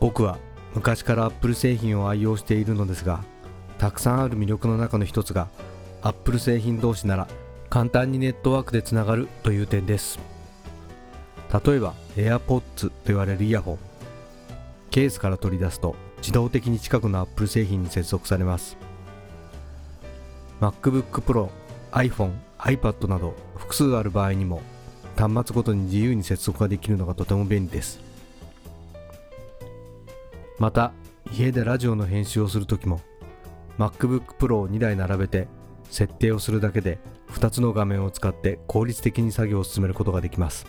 僕は昔からアップル製品を愛用しているのですがたくさんある魅力の中の一つがアップル製品同士なら簡単にネットワークでつながるという点です。例えば AirPods と言われるイヤホン。ケースから取り出すと自動的に近くのアップル製品に接続されます。MacBook Pro、iPhone、iPad など複数ある場合にも端末ごとに自由に接続ができるのがとても便利です。また家でラジオの編集をするときも MacBook Pro を2台並べて設定をするだけで2つの画面を使って効率的に作業を進めることができます。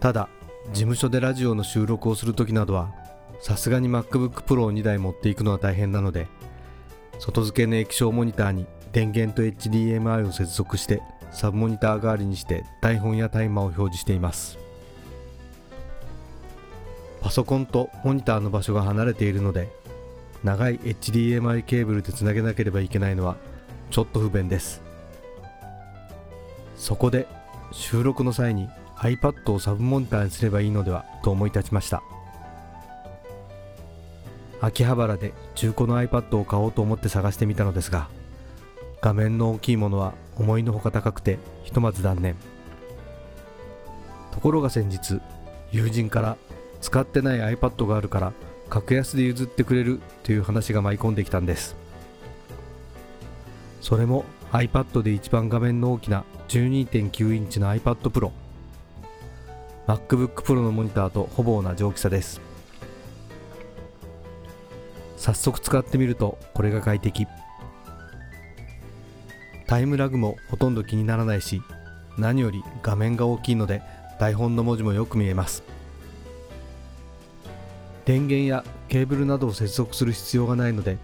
ただ事務所でラジオの収録をするときなどはさすがに MacBook Pro を2台持っていくのは大変なので外付けの液晶モニターに電源と HDMI を接続してサブモニター代わりにして台本やタイマーを表示しています。パソコンとモニターの場所が離れているので長い HDMI ケーブルでつなげなければいけないのはちょっと不便です。そこで収録の際に iPad をサブモニターにすればいいのではと思い立ちました。秋葉原で中古の iPad を買おうと思って探してみたのですが画面の大きいものは思いのほか高くてひとまず断念。ところが先日友人から使ってない iPad があるから格安で譲ってくれるという話が舞い込んできたんです。それも iPad で一番画面の大きな12.9インチの iPad Pro MacBook Pro のモニターとほぼ同じ大きさです。早速使ってみるとこれが快適。タイムラグもほとんど気にならないし何より画面が大きいので台本の文字もよく見えます。電源やケーブルなどを接続する必要がないので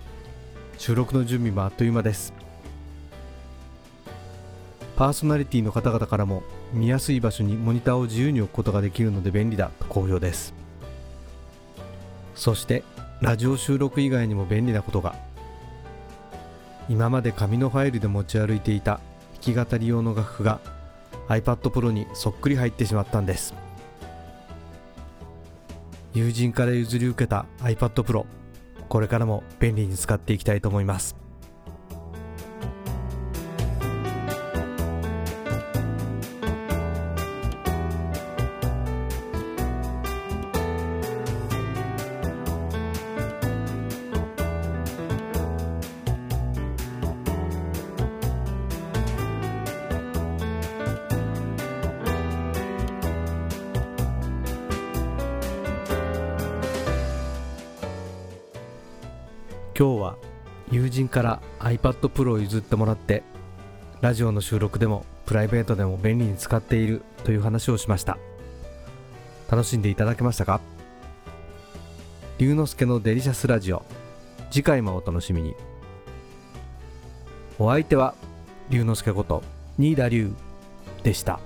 収録の準備もあっという間です。パーソナリティの方々からも見やすい場所にモニターを自由に置くことができるので便利だと好評です。そしてラジオ収録以外にも便利なことが。今まで紙のファイルで持ち歩いていた弾き語り用の楽譜が iPad Pro にそっくり入ってしまったんです。友人から譲り受けた iPad Pro これからも便利に使っていきたいと思います。今日は友人から iPad Pro を譲ってもらってラジオの収録でもプライベートでも便利に使っているという話をしました。楽しんでいただけましたか？龍之介のデリシャスラジオ。次回もお楽しみに。お相手は龍之介こと新田龍でした。